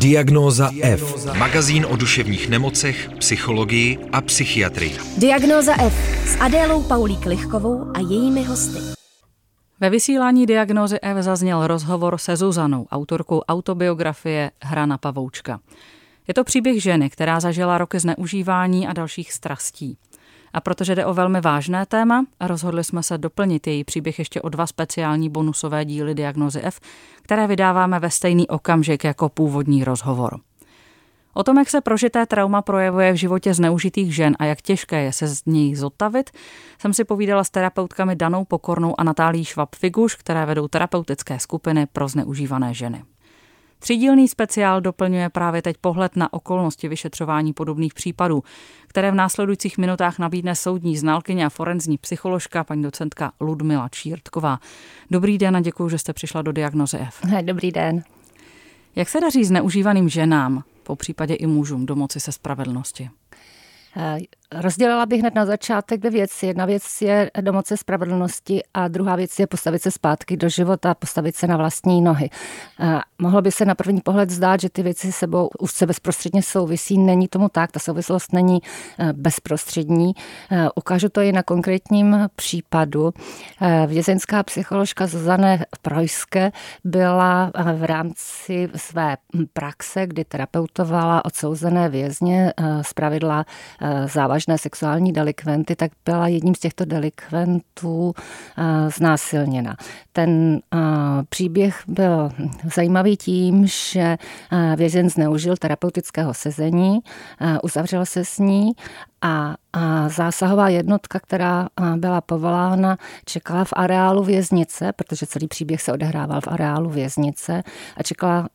Diagnóza F. Magazín o duševních nemocech, psychologii a psychiatrii. Diagnóza F s Adélou Paulík Lichkovou a jejími hosty. Ve vysílání diagnózy F zazněl rozhovor se Zuzanou, autorkou autobiografie Hrana pavoučka. Je to příběh ženy, která zažila roky zneužívání a dalších strastí. A protože jde o velmi vážné téma, rozhodli jsme se doplnit její příběh ještě o dva speciální bonusové díly Diagnozy F, které vydáváme ve stejný okamžik jako původní rozhovor. O tom, jak se prožité trauma projevuje v životě zneužitých žen a jak těžké je se z ní zotavit, jsem si povídala s terapeutkami Danou Pokornou a Natálí Švab-Figuš, které vedou terapeutické skupiny pro zneužívané ženy. Třídílný speciál doplňuje právě teď pohled na okolnosti vyšetřování podobných případů, které v následujících minutách nabídne soudní znalkyně a forenzní psycholožka paní docentka Ludmila Čírtková. Dobrý den a děkuji, že jste přišla do diagnozy F. Dobrý den. Jak se daří zneužívaným ženám, po případě i mužům, domoci se spravedlnosti? Eh, rozdělila bych hned na začátek dvě věci. Jedna věc je domoce spravedlnosti a druhá věc je postavit se zpátky do života, postavit se na vlastní nohy. Eh, mohlo by se na první pohled zdát, že ty věci sebou už se bezprostředně souvisí. Není tomu tak, ta souvislost není eh, bezprostřední. Ukážu to i na konkrétním případu. Vězeňská psycholožka Zuzane Projské byla v rámci své praxe, kdy terapeutovala odsouzené vězně, zpravidla Eh, závažné sexuální delikventy, tak byla jedním z těchto delikventů eh, znásilněna. Ten eh, příběh byl zajímavý tím, že vězen zneužil terapeutického sezení, uzavřel se s ní a, zásahová jednotka, která byla povolána, čekala v areálu věznice, protože celý příběh se odehrával v areálu věznice a čekala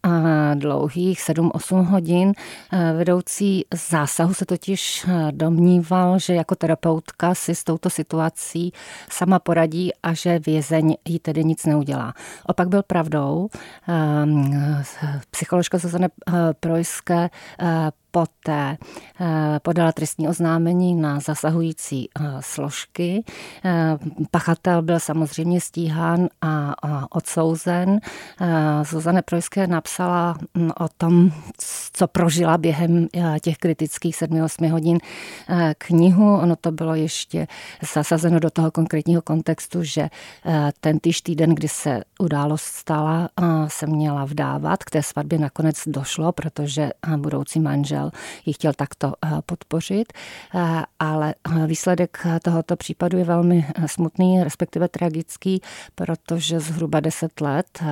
dlouhých 7-8 hodin. Vedoucí zásahu se totiž domníval, že jako terapeutka si s touto situací sama poradí a že vězeň jí tedy nic neudělá. Opak byl pravdou. Psycholožka Zuzane Projské poté eh, podala trestní oznámení na zasahující eh, složky. Eh, pachatel byl samozřejmě stíhán a odsouzen. Zuzane Projské napsala hm, o tom, co prožila během těch kritických 7-8 hodin knihu. Ono to bylo ještě zasazeno do toho konkrétního kontextu, že ten týž týden, kdy se událost stala, se měla vdávat. K té svatbě nakonec došlo, protože budoucí manžel manžel ji chtěl takto eh, podpořit, eh, ale eh, výsledek tohoto případu je velmi smutný, respektive tragický, protože zhruba 10 let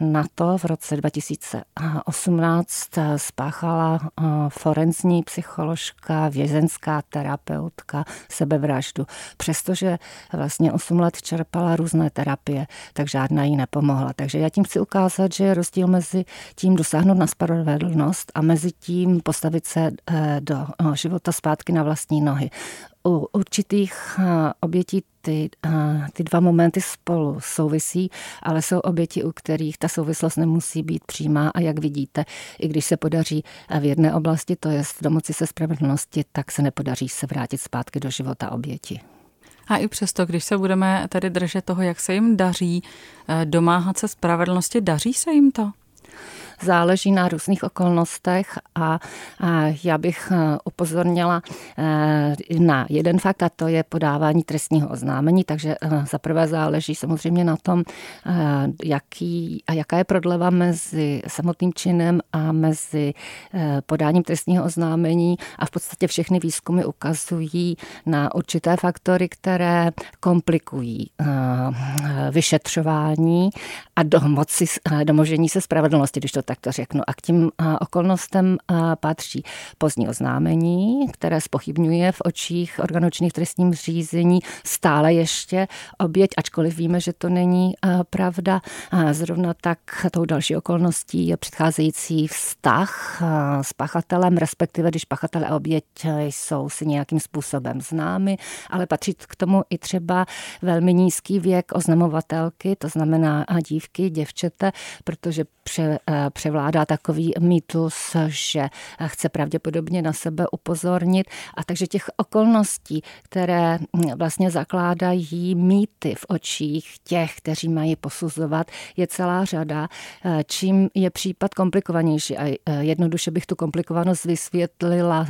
na to v roce 2018 spáchala forenzní psycholožka, vězenská terapeutka sebevraždu. Přestože vlastně 8 let čerpala různé terapie, tak žádná jí nepomohla. Takže já tím chci ukázat, že je rozdíl mezi tím dosáhnout na spravedlnost a mezi tím postavit postavit se eh, do eh, života zpátky na vlastní nohy. U určitých eh, obětí ty, ty dva momenty spolu souvisí, ale jsou oběti, u kterých ta souvislost nemusí být přímá a jak vidíte, i když se podaří v jedné oblasti, to je domoci se spravedlnosti, tak se nepodaří se vrátit zpátky do života oběti. A i přesto, když se budeme tedy držet toho, jak se jim daří domáhat se spravedlnosti, daří se jim to? Záleží na různých okolnostech a, a já bych eh, upozornila eh, na jeden fakt a to je podávání trestního oznámení, takže eh, za prvé záleží samozřejmě na tom, jaký a jaká je prodleva mezi samotným činem a mezi podáním trestního oznámení. A v podstatě všechny výzkumy ukazují na určité faktory, které komplikují vyšetřování a domoci, domožení se spravedlnosti, když to tak to řeknu. A k tím okolnostem patří pozdní oznámení, které spochybňuje v očích organočných trestním řízení stále ještě oběť, ačkoliv víme, že to není pravda. Zrovna tak tou další okolností je předcházející vztah s pachatelem, respektive když pachatel a oběť jsou si nějakým způsobem známy, ale patří k tomu i třeba velmi nízký věk oznamovatelky, to znamená dívky, děvčete, protože pře, převládá takový mýtus, že chce pravděpodobně na sebe upozornit. A takže těch okolností, které vlastně zakládají mýty v očích těch, kteří mají posuzovat, je celá řada. Čím je případ komplikovanější a jednoduše bych tu komplikovanost vysvětlila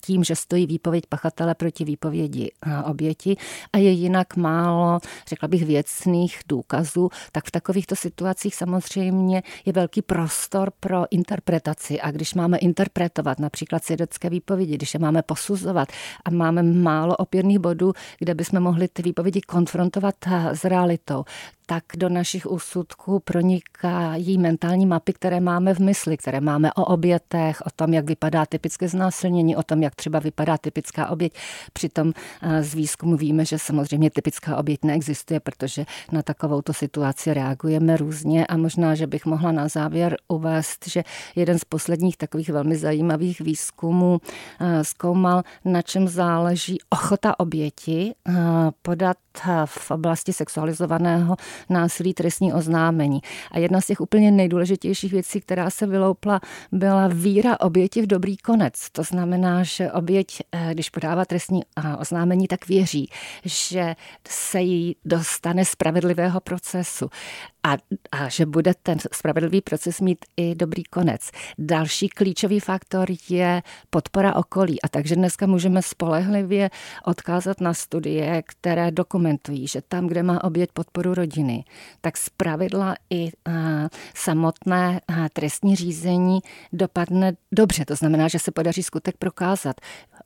tím, že stojí výpověď pachatele proti výpovědi oběti a je jinak málo, řekla bych, věcných důkazů, tak v takovýchto situacích samozřejmě je velký prostor pro interpretaci. A když máme interpretovat například svědecké výpovědi, když je máme posuzovat a máme málo opěrných bodů, kde bychom mohli ty výpovědi konfrontovat s realitou, tak do našich úsudků pronikají mentální mapy, které máme v mysli, které máme o obětech, o tom, jak vypadá typické znásilnění, o tom, jak třeba vypadá typická oběť. Přitom eh, z výzkumu víme, že samozřejmě typická oběť neexistuje, protože na takovouto situaci reagujeme různě a možná, že bych mohla na závěr uvést, že jeden z posledních takových velmi zajímavých výzkumů eh, zkoumal, na čem záleží ochota oběti eh, podat v oblasti sexualizovaného násilí trestní oznámení. A jedna z těch úplně nejdůležitějších věcí, která se vyloupla, byla víra oběti v dobrý konec. To znamená, že oběť, eh, když podává trestní eh, oznámení, tak věří, že se jí dostane spravedlivého procesu a, a že bude ten spravedlivý proces mít i dobrý konec. Další klíčový faktor je podpora okolí. A takže dneska můžeme spolehlivě odkázat na studie, které dokumentují, že tam, kde má oběť podporu rodiny, tak zpravidla i samotné trestní řízení dopadne dobře. To znamená, že se podaří skutek prokázat.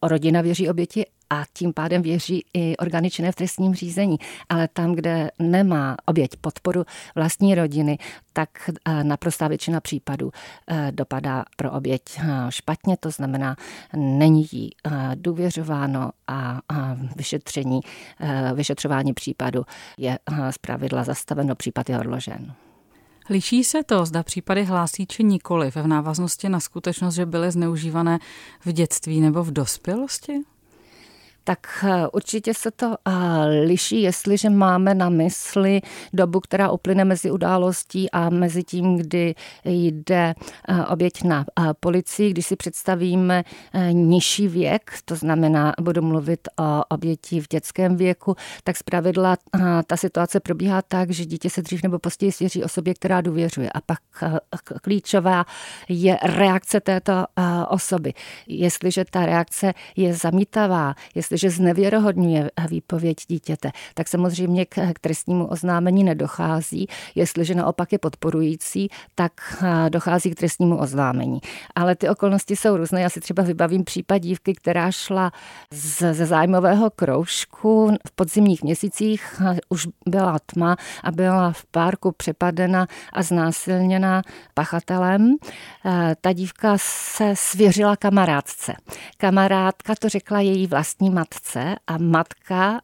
Rodina věří oběti a tím pádem věří i orgány činné v trestním řízení. Ale tam, kde nemá oběť podporu vlastní rodiny, tak eh, naprostá většina případů eh, dopadá pro oběť eh, špatně, to znamená, není jí důvěřováno a vyšetření, vyšetřování případu je zpravidla zastaveno, případ je odložen. Liší se to, zda případy hlásí či nikoli v návaznosti na skutečnost, že byly zneužívané v dětství nebo v dospělosti? Tak eh, určitě se to eh, liší, jestliže máme na mysli dobu, která uplyne mezi událostí a mezi tím, kdy jde eh, oběť na policii. Když si představíme nižší věk, to znamená, budu mluvit o oběti v dětském věku, tak zpravidla ta situace probíhá tak, že dítě se dřív nebo později svěří osobě, která důvěřuje. A pak klíčová je reakce této osoby. Jestliže ta reakce je zamítavá, jestli že znevěrohodňuje výpověď dítěte, tak samozřejmě k, k trestnímu oznámení nedochází. Jestliže naopak je podporující, tak dochází k trestnímu oznámení. Ale ty okolnosti jsou různé. Já si třeba vybavím případ dívky, která šla z, ze zájmového kroužku v podzimních měsících, už byla tma a byla v párku přepadena a znásilněna pachatelem. Ta dívka se svěřila kamarádce. Kamarádka to řekla její vlastní matce matce a matka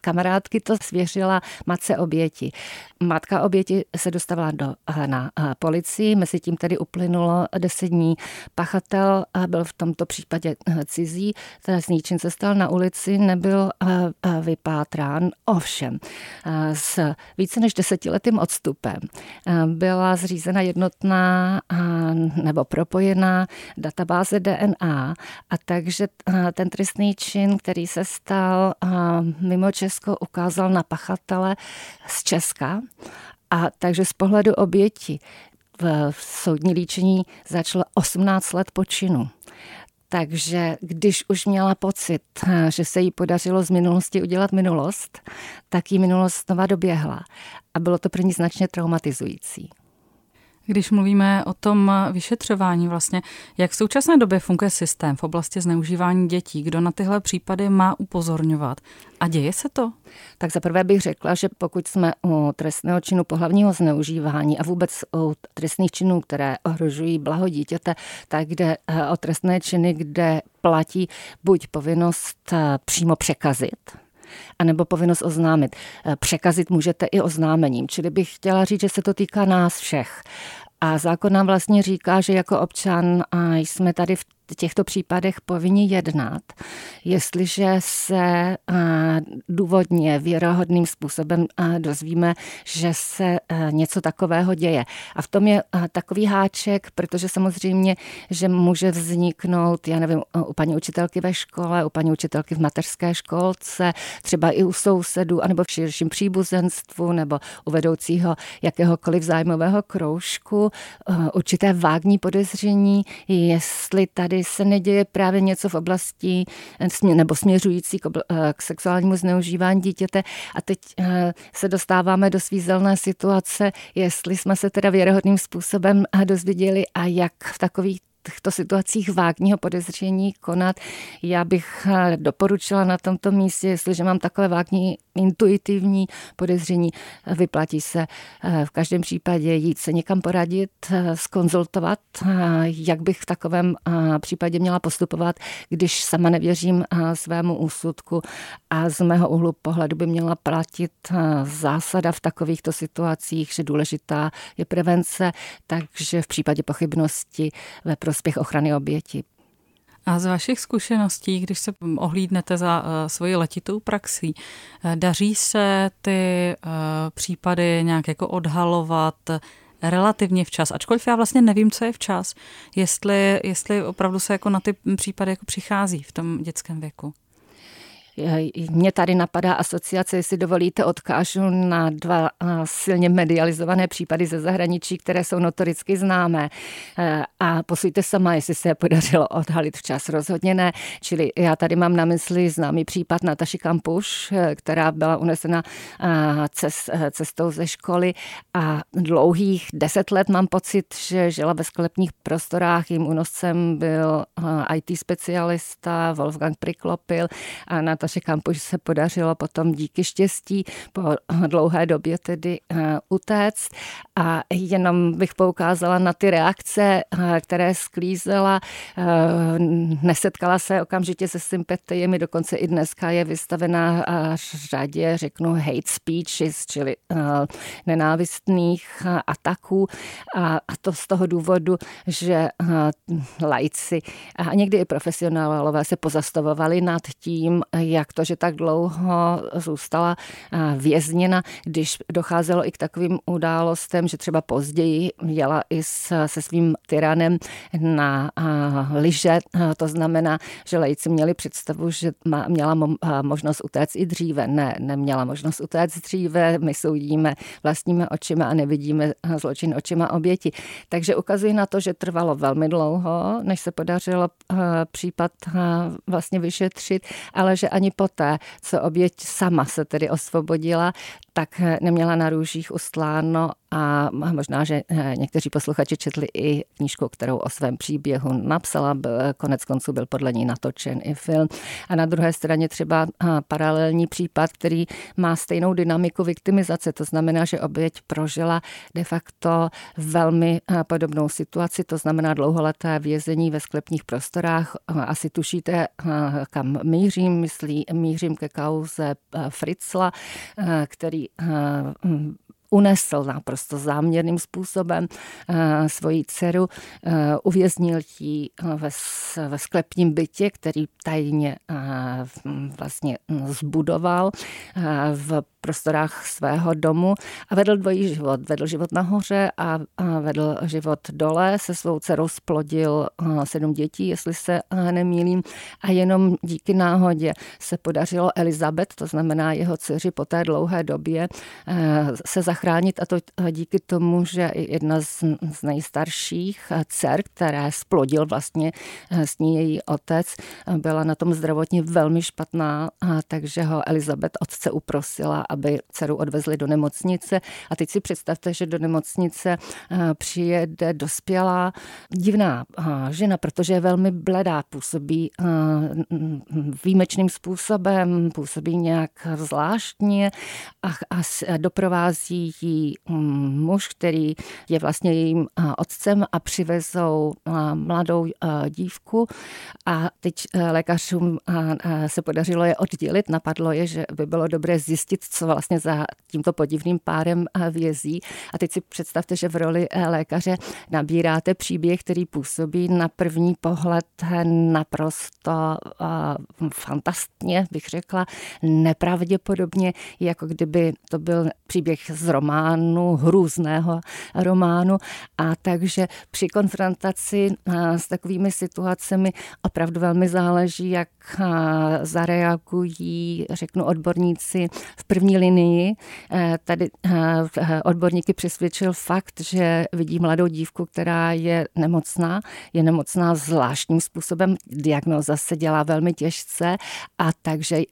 kamarádky to svěřila matce oběti. Matka oběti se dostala do, na policii, mezi tím tedy uplynulo deset dní. Pachatel byl v tomto případě cizí, s ničím se stal na ulici, nebyl vypátrán. Ovšem, s více než desetiletým odstupem byla zřízena jednotná nebo propojená databáze DNA a takže ten trestný čin, který se stal mimo Česko, ukázal na pachatele z Česka. A takže z pohledu oběti v soudní líčení začalo 18 let počinu. Takže když už měla pocit, že se jí podařilo z minulosti udělat minulost, tak jí minulost znova doběhla. A bylo to pro ní značně traumatizující. Když mluvíme o tom vyšetřování vlastně, jak v současné době funguje systém v oblasti zneužívání dětí, kdo na tyhle případy má upozorňovat? A děje se to? Tak zaprvé bych řekla, že pokud jsme u trestného činu pohlavního zneužívání a vůbec u trestných činů, které ohrožují blaho dítěte, tak jde eh, o trestné činy, kde platí buď povinnost eh, přímo překazit, anebo povinnost oznámit. Eh, překazit můžete i oznámením, čili bych chtěla říct, že se to týká nás všech. A zákon nám vlastně říká, že jako občan jsme tady v těchto případech povinni jednat, jestliže se důvodně věrohodným způsobem dozvíme, že se něco takového děje. A v tom je takový háček, protože samozřejmě, že může vzniknout, já nevím, u paní učitelky ve škole, u paní učitelky v mateřské školce, třeba i u sousedů, anebo v širším příbuzenstvu, nebo u vedoucího jakéhokoliv zájmového kroužku, určité vágní podezření, jestli tady se neděje právě něco v oblasti nebo směřující k, k sexuálnímu zneužívání dítěte. A teď se dostáváme do svízelné situace, jestli jsme se teda věrohodným způsobem dozvěděli a jak v takových těchto situacích vágního podezření konat. Já bych eh, doporučila na tomto místě, jestliže mám takové vágní intuitivní podezření, vyplatí se eh, v každém případě jít se někam poradit, eh, skonzultovat, jak bych v takovém případě měla postupovat, když sama nevěřím svému úsudku a z mého úhlu pohledu by měla platit zásada v takovýchto situacích, že důležitá je prevence, takže v případě pochybnosti ve prospěch ochrany oběti. A z vašich zkušeností, když se ohlídnete za uh, svoji letitou praxí, uh, daří se ty uh, případy nějak jako odhalovat relativně včas, ačkoliv já vlastně nevím, co je včas, jestli, jestli opravdu se jako na ty případy jako přichází v tom dětském věku. Mě tady napadá asociace, jestli dovolíte, odkážu na dva silně medializované případy ze zahraničí, které jsou notoricky známé. E, a posuďte sama, jestli se je podařilo odhalit včas. Rozhodně ne. Čili já tady mám na mysli známý případ Nataši Kampuš, e, která byla unesena cestou ze školy a dlouhých deset let mám pocit, že žila ve sklepních prostorách. Jím únoscem byl IT specialista Wolfgang Priklopil a Nataša Nataše Kampuš se podařilo potom díky štěstí po dlouhé době tedy eh, utéct a jenom bych poukázala na ty reakce, eh, které sklízela. Eh, nesetkala se okamžitě se sympatiemi, dokonce i dneska je vystavená řadě, řeknu, hate speeches, čili nenávistných ataků a to z toho důvodu, že lajci a někdy i profesionálové se pozastavovali nad tím, jak to, že tak dlouho zůstala vězněna, když docházelo i k takovým událostem, že třeba později jela i se svým tyranem na lyže. To znamená, že lejci měli představu, že měla možnost utéct i dříve. Ne, neměla možnost utéct dříve. My soudíme vlastními očima a nevidíme zločin očima oběti. Takže ukazuje na to, že trvalo velmi dlouho, než se podařilo případ vlastně vyšetřit, ale že ani ani poté, co oběť sama se tedy osvobodila, tak neměla na růžích ustláno a možná, že eh, někteří posluchači četli i knížku, kterou o svém příběhu napsala, konec konců byl podle ní natočen i film. A na druhé straně třeba eh, paralelní případ, který má stejnou dynamiku viktimizace, to znamená, že oběť prožila de facto velmi eh, podobnou situaci, to znamená dlouholeté vězení ve sklepních prostorách. Asi tušíte, kam mířím, myslí, mířím ke kauze Fritzla, který unesl naprosto záměrným způsobem eh, svoji dceru, eh, uvěznil ji eh, ve, sklepním bytě, který tajně vlastně zbudoval v prostorách svého domu a vedl dvojí život. Vedl život nahoře a, vedl život dole. Se svou dcerou splodil sedm dětí, jestli se nemýlím. A jenom díky náhodě se podařilo Elizabeth, to znamená jeho dceři po té dlouhé době, se zachránit a to díky tomu, že jedna z, z nejstarších dcer, které splodil vlastně s ní její otec, byla na tom zdravotně velmi špatná, takže ho Elizabeth otce uprosila, aby dceru odvezli do nemocnice. A teď si představte, že do nemocnice eh, přijede dospělá divná eh, žena, protože je velmi bledá, působí eh, výjimečným způsobem, působí nějak zvláštně a, a doprovází ji hm, muž, který je vlastně jejím otcem a přivezou mladou dívku a teď lékařům se podařilo je oddělit. Napadlo je, že by bylo dobré zjistit, co vlastně za tímto podivným párem vězí. A teď si představte, že v roli lékaře nabíráte příběh, který působí na první pohled naprosto uh, fantastně, bych řekla, nepravděpodobně, jako kdyby to byl příběh z románu, hrůzného románu. A takže při konfrontaci s takovými situacemi opravdu velmi záleží, jak zareagují, řeknu, odborníci v první linii. E, tady e, odborníky přesvědčil fakt, že vidí mladou dívku, která je nemocná, je nemocná zvláštním způsobem, diagnoza se dělá velmi těžce a takže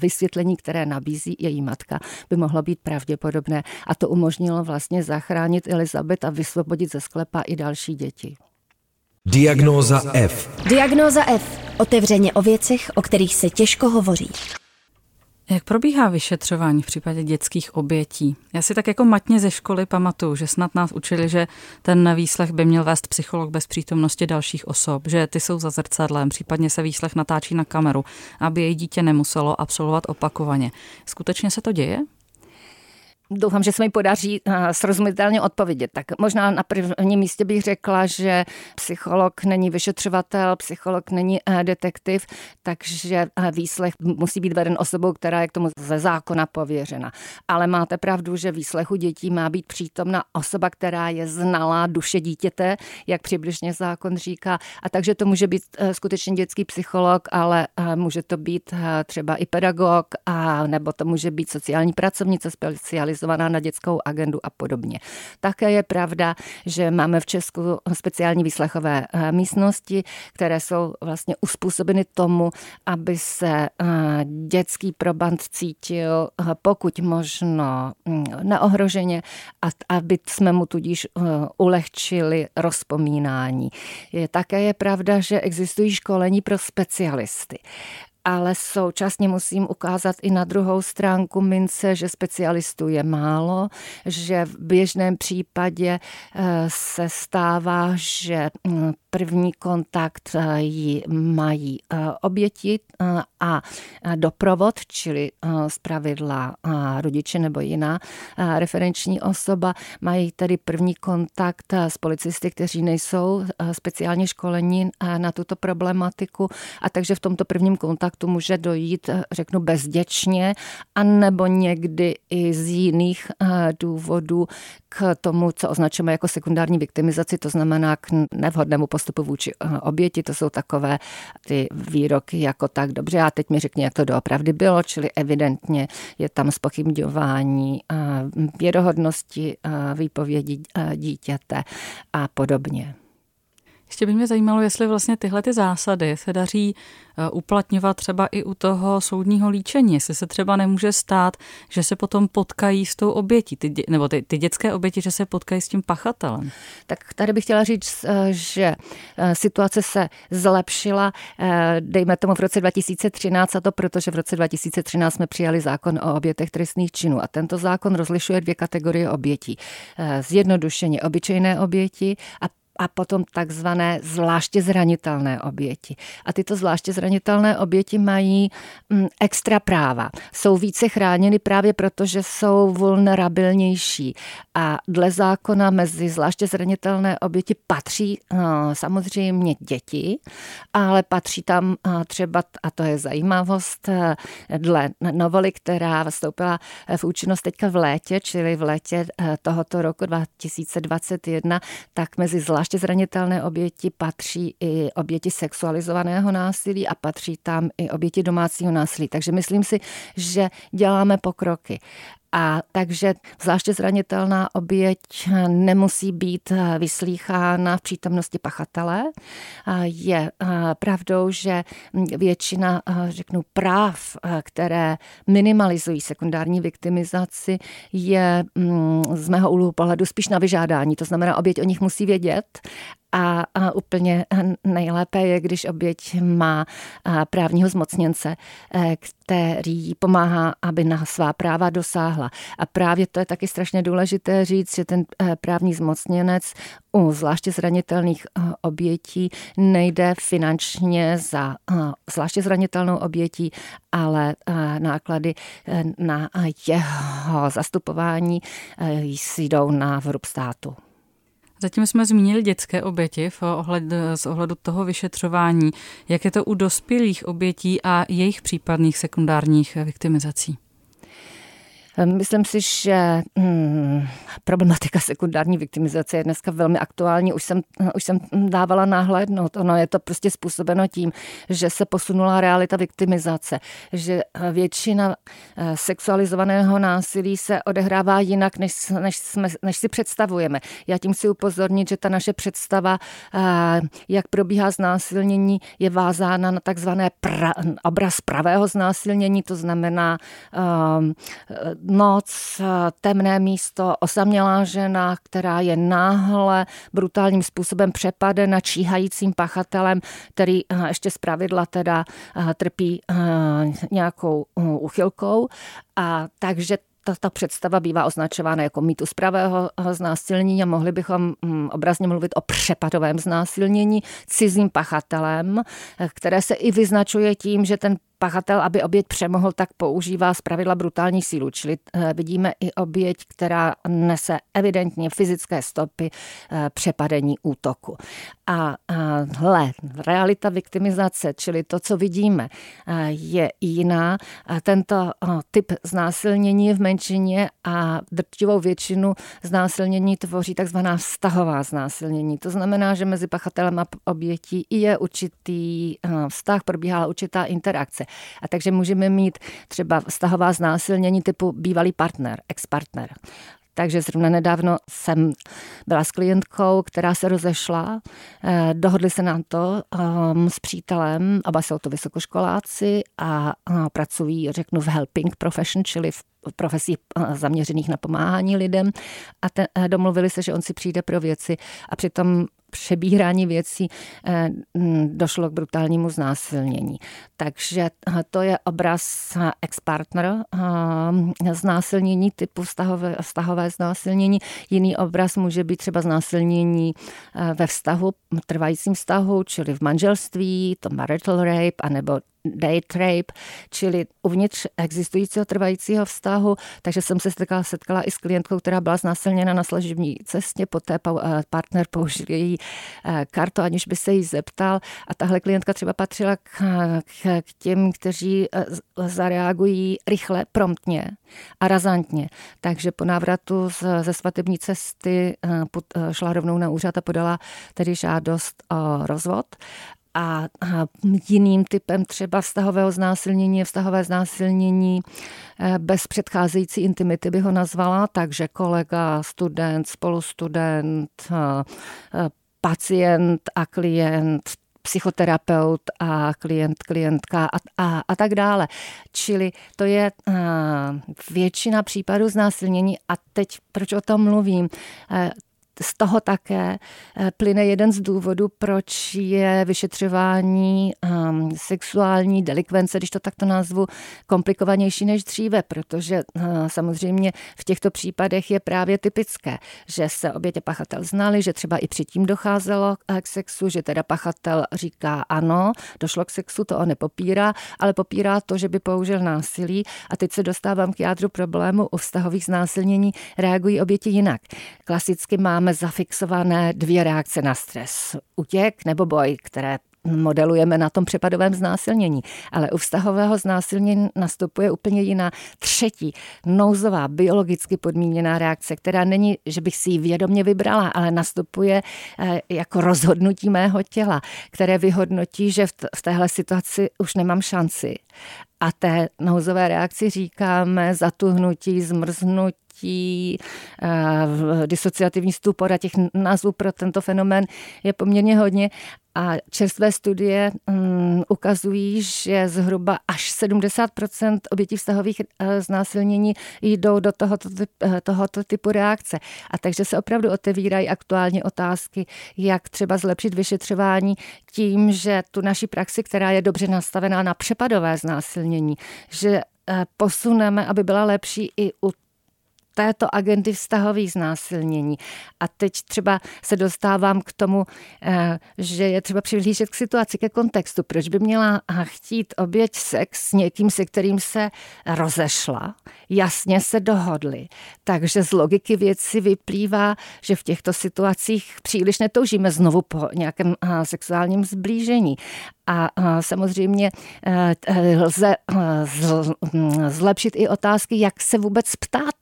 vysvětlení, které nabízí její matka, by mohlo být pravděpodobné a to umožnilo vlastně zachránit Elizabet a vysvobodit ze sklepa i další děti. Diagnóza F. Diagnóza F. Otevřeně o věcech, o kterých se těžko hovoří. Jak probíhá vyšetřování v případě dětských obětí? Já si tak jako matně ze školy pamatuju, že snad nás učili, že ten výslech by měl vést psycholog bez přítomnosti dalších osob, že ty jsou za zrcadlem, případně se výslech natáčí na kameru, aby její dítě nemuselo absolvovat opakovaně. Skutečně se to děje? Doufám, že se mi podaří eh, srozumitelně odpovědět. Tak možná na prvním místě bych řekla, že psycholog není vyšetřovatel, psycholog není eh, detektiv, takže eh, výslech musí být veden osobou, která je k tomu ze zákona pověřena. Ale máte pravdu, že výslechu dětí má být přítomna osoba, která je znalá duše dítěte, jak přibližně zákon říká. A takže to může být skutečně dětský psycholog, ale může to být třeba i pedagog, a nebo to může být sociální pracovnice specializovaná specializovaná na dětskou agendu a podobně. Také je pravda, že máme v Česku speciální výslechové eh, místnosti, které jsou vlastně uspůsobeny tomu, aby se eh, dětský proband cítil eh, pokud možno mm, neohroženě a aby jsme mu tudíž ulehčili rozpomínání. Je také je pravda, že existují školení pro specialisty ale současně musím ukázat i na druhou stránku mince, že specialistů je málo, že v běžném případě eh, se stává, že hm, první kontakt eh, ji mají eh, oběti a doprovod, čili pravidla rodiče nebo jiná referenční osoba, mají tedy první kontakt s policisty, kteří nejsou speciálně školení na tuto problematiku. A takže v tomto prvním kontaktu může dojít, eh, řeknu, bezděčně, anebo někdy i z jiných eh, důvodů k tomu, co označujeme jako sekundární viktimizaci, to znamená k nevhodnému postupu vůči eh, oběti. To jsou takové ty výroky jako tak dobře a teď mi řekni, jak to doopravdy bylo, čili evidentně je tam spochybňování věrohodnosti výpovědi dítěte a podobně. Ještě by mě zajímalo, jestli vlastně tyhle ty zásady se daří eh, uplatňovat třeba i u toho soudního líčení, jestli se třeba nemůže stát, že se potom potkají s tou obětí, ty, nebo ty, ty dětské oběti, že se potkají s tím pachatelem. Tak tady bych chtěla říct, eh, že eh, situace se zlepšila, dejme tomu v roce 2013, a to proto, že v roce 2013 jsme přijali zákon o obětech trestných činů a tento zákon rozlišuje dvě kategorie obětí. Zjednodušeně obyčejné oběti a a potom takzvané zvláště zranitelné oběti. A tyto zvláště zranitelné oběti mají mm, extra práva. Jsou více chráněny právě proto, že jsou vulnerabilnější. A dle zákona mezi zvláště zranitelné oběti patří no, samozřejmě děti, ale patří tam uh, třeba, a to je zajímavost, uh, dle novely, která vstoupila v účinnost teďka v létě, čili v létě tohoto roku 2021, tak mezi zvláště zvláště zranitelné oběti patří i oběti sexualizovaného násilí a patří tam i oběti domácího násilí. Takže myslím si, že děláme pokroky. A takže zvláště zranitelná oběť nemusí být vyslýchána v přítomnosti pachatele. Je pravdou, že většina, řeknu, práv, které minimalizují sekundární viktimizaci, je mm, z mého úhlu pohledu spíš na vyžádání. To znamená, oběť o nich musí vědět A, úplně nejlépe je, když oběť má právního zmocněnce, e, který pomáhá, aby na svá práva dosáhla. A právě to je taky strašně důležité říct, že ten e, právní zmocněnec u zvláště zranitelných e, obětí nejde finančně za zvláště zranitelnou obětí, ale náklady na jeho zastupování jdou na vrub státu. Zatím jsme zmínili dětské oběti v ohled, z ohledu toho vyšetřování. Jak je to u dospělých obětí a jejich případných sekundárních viktimizací? Myslím si, že hmm, problematika sekundární viktimizace je dneska velmi aktuální. Už jsem, už jsem dávala náhlednout. Ono je to prostě způsobeno tím, že se posunula realita viktimizace, že většina eh, sexualizovaného násilí se odehrává jinak, než, než, jsme, než si představujeme. Já tím si upozornit, že ta naše představa, eh, jak probíhá znásilnění, je vázána na takzvané pra, obraz pravého znásilnění, to znamená um, noc, temné místo, osamělá žena, která je náhle brutálním způsobem přepadena číhajícím pachatelem, který eh, ještě zpravidla teda eh, trpí eh, nějakou uchylkou. A takže ta představa bývá označována jako mýtus pravého znásilnění a mohli bychom hm, obrazně mluvit o přepadovém znásilnění cizím pachatelem, které se i vyznačuje tím, že ten pachatel, aby oběť přemohl, tak používá zpravidla brutální sílu. Čili eh, vidíme i oběť, která nese evidentně fyzické stopy eh, přepadení útoku. A hle, realita viktimizace, čili to, co vidíme, eh, je jiná. Tento typ znásilnění je v menšině a drtivou většinu znásilnění tvoří takzvaná vztahová znásilnění. To znamená, že mezi pachatelem a obětí je určitý vztah, probíhá určitá interakce. A takže můžeme mít třeba vztahová znásilnění typu bývalý partner, ex-partner. Takže zrovna nedávno jsem byla s klientkou, která se rozešla. Eh, dohodli se na to um, s přítelem, oba jsou to vysokoškoláci a, a pracují, řeknu, v helping profession, čili v profesí eh, zaměřených na pomáhání lidem a te, eh, domluvili se, že on si přijde pro věci a přitom přebírání věcí eh, došlo k brutálnímu znásilnění. Takže eh, to je obraz eh, ex-partner znásilnění typu vztahové, vztahové znásilnění. Jiný obraz může být třeba znásilnění ve vztahu, trvajícím vztahu, čili v manželství, to marital rape, anebo date rape, čili uvnitř existujícího trvajícího vztahu, takže jsem se setkala, setkala i s klientkou, která byla znásilněna na služební cestě, poté eh, partner použil její eh, kartu, aniž by se jí zeptal. A tahle klientka třeba patřila k, k, k těm, kteří eh, zareagují rychle, promptně a razantně. Takže po návratu z, ze svatební cesty šla rovnou na úřad a podala tedy žádost o rozvod a, jiným typem třeba vztahového znásilnění je vztahové znásilnění eh, bez předcházející intimity by ho nazvala, takže kolega, student, spolustudent, eh, eh, pacient a klient, psychoterapeut a klient, klientka a, a, a tak dále. Čili to je většina případů znásilnění. A teď, proč o tom mluvím, z toho také eh, plyne jeden z důvodů, proč je vyšetřování um, sexuální delikvence, když to takto nazvu, komplikovanější než dříve, protože uh, samozřejmě v těchto případech je právě typické, že se obětě pachatel znali, že třeba i předtím docházelo k sexu, že teda pachatel říká ano, došlo k sexu, to on nepopírá, ale popírá to, že by použil násilí. A teď se dostávám k jádru problému u vztahových znásilnění, reagují oběti jinak. Klasicky máme máme zafixované dvě reakce na stres. Utěk nebo boj, které modelujeme na tom přepadovém znásilnění. Ale u vztahového znásilnění nastupuje úplně jiná třetí, nouzová, biologicky podmíněná reakce, která není, že bych si ji vědomě vybrala, ale nastupuje eh, jako rozhodnutí mého těla, které vyhodnotí, že v téhle situaci už nemám šanci. A té nouzové reakci říkáme zatuhnutí, zmrznutí, napětí, disociativní stupor a těch názvů pro tento fenomén je poměrně hodně. A čerstvé studie um, ukazují, že zhruba až 70% obětí vztahových uh, znásilnění jdou do tohoto, uh, tohoto typu reakce. A takže se opravdu otevírají aktuálně otázky, jak třeba zlepšit vyšetřování tím, že tu naši praxi, která je dobře nastavená na přepadové znásilnění, že posuneme, aby byla lepší i u této agendy vztahových znásilnění. A teď třeba se dostávám k tomu, eh, že je třeba přihlížet k situaci, ke kontextu. Proč by měla chtít oběť sex s někým, se kterým se rozešla, jasně se dohodli. Takže z logiky věci vyplývá, že v těchto situacích příliš netoužíme znovu po nějakém eh, sexuálním zblížení. A samozřejmě eh, lze hm, zlepšit i otázky, jak se vůbec ptát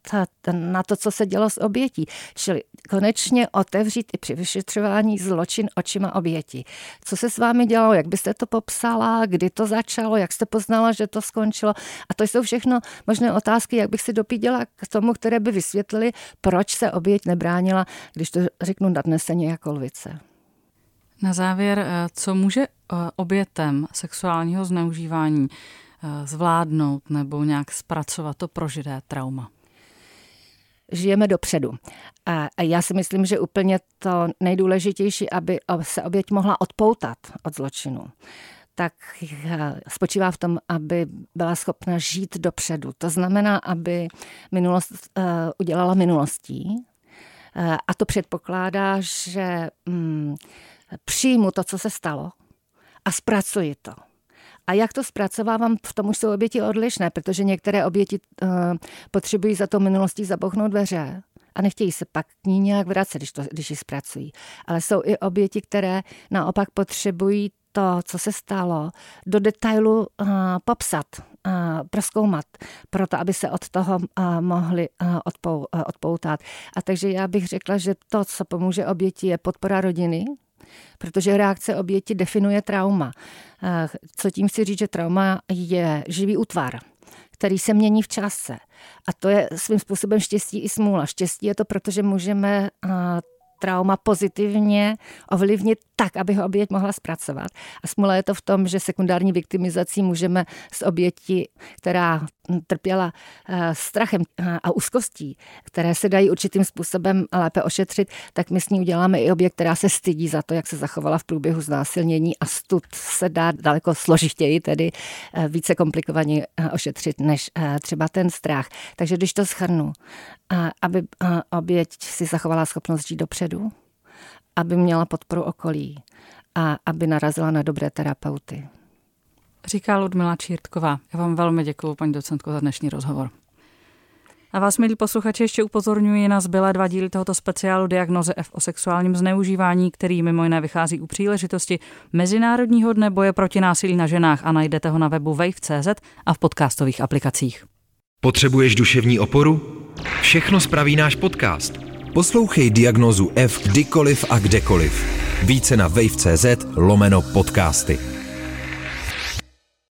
na to, co se dělo s obětí. Čili konečně otevřít i při vyšetřování zločin očima oběti. Co se s vámi dělalo, jak byste to popsala, kdy to začalo, jak jste poznala, že to skončilo. A to jsou všechno možné otázky, jak bych si dopíděla k tomu, které by vysvětlili, proč se oběť nebránila, když to řeknu nadneseně jako lvice. Na závěr, eh, co může eh, obětem sexuálního zneužívání eh, zvládnout nebo nějak zpracovat to prožité trauma? žijeme dopředu. A já si myslím, že úplně to nejdůležitější, aby se oběť mohla odpoutat od zločinu, tak spočívá v tom, aby byla schopna žít dopředu. To znamená, aby minulost udělala minulostí. A to předpokládá, že mm, přijmu to, co se stalo a zpracuji to. A jak to zpracovávám, v tom už jsou oběti odlišné, protože některé oběti uh, potřebují za to minulostí zabochnout dveře a nechtějí se pak k ní nějak vracet, když, to, když ji zpracují. Ale jsou i oběti, které naopak potřebují to, co se stalo, do detailu uh, popsat, uh, proskoumat, proto aby se od toho uh, mohli uh, odpou, uh, odpoutat. A takže já bych řekla, že to, co pomůže oběti, je podpora rodiny, protože reakce oběti definuje trauma. Eh, co tím chci říct, že trauma je živý útvar, který se mění v čase. A to je svým způsobem štěstí i smůla. Štěstí je to, protože můžeme eh, trauma pozitivně ovlivnit tak, aby ho oběť mohla zpracovat. A smula je to v tom, že sekundární viktimizací můžeme z oběti, která trpěla eh, strachem eh, a úzkostí, které se dají určitým způsobem lépe ošetřit, tak my s ní uděláme i oběť, která se stydí za to, jak se zachovala v průběhu znásilnění a stud se dá daleko složitěji, tedy eh, více komplikovaně ošetřit než třeba ten strach. Takže když to schrnu, aby oběť si zachovala schopnost žít dopředu, aby měla podporu okolí a aby narazila na dobré terapeuty. Říká Ludmila Čírtková. Já vám velmi děkuji, paní docentko, za dnešní rozhovor. A vás, milí posluchači, ještě upozorňuji na zbylé dva díly tohoto speciálu Diagnoze F o sexuálním zneužívání, který mimo jiné vychází u příležitosti Mezinárodního dne boje proti násilí na ženách a najdete ho na webu wave.cz a v podcastových aplikacích. Potřebuješ duševní oporu? Všechno spraví náš podcast. Poslouchej Diagnozu F kdykoliv a kdekoliv. Více na wave.cz lomeno podcasty.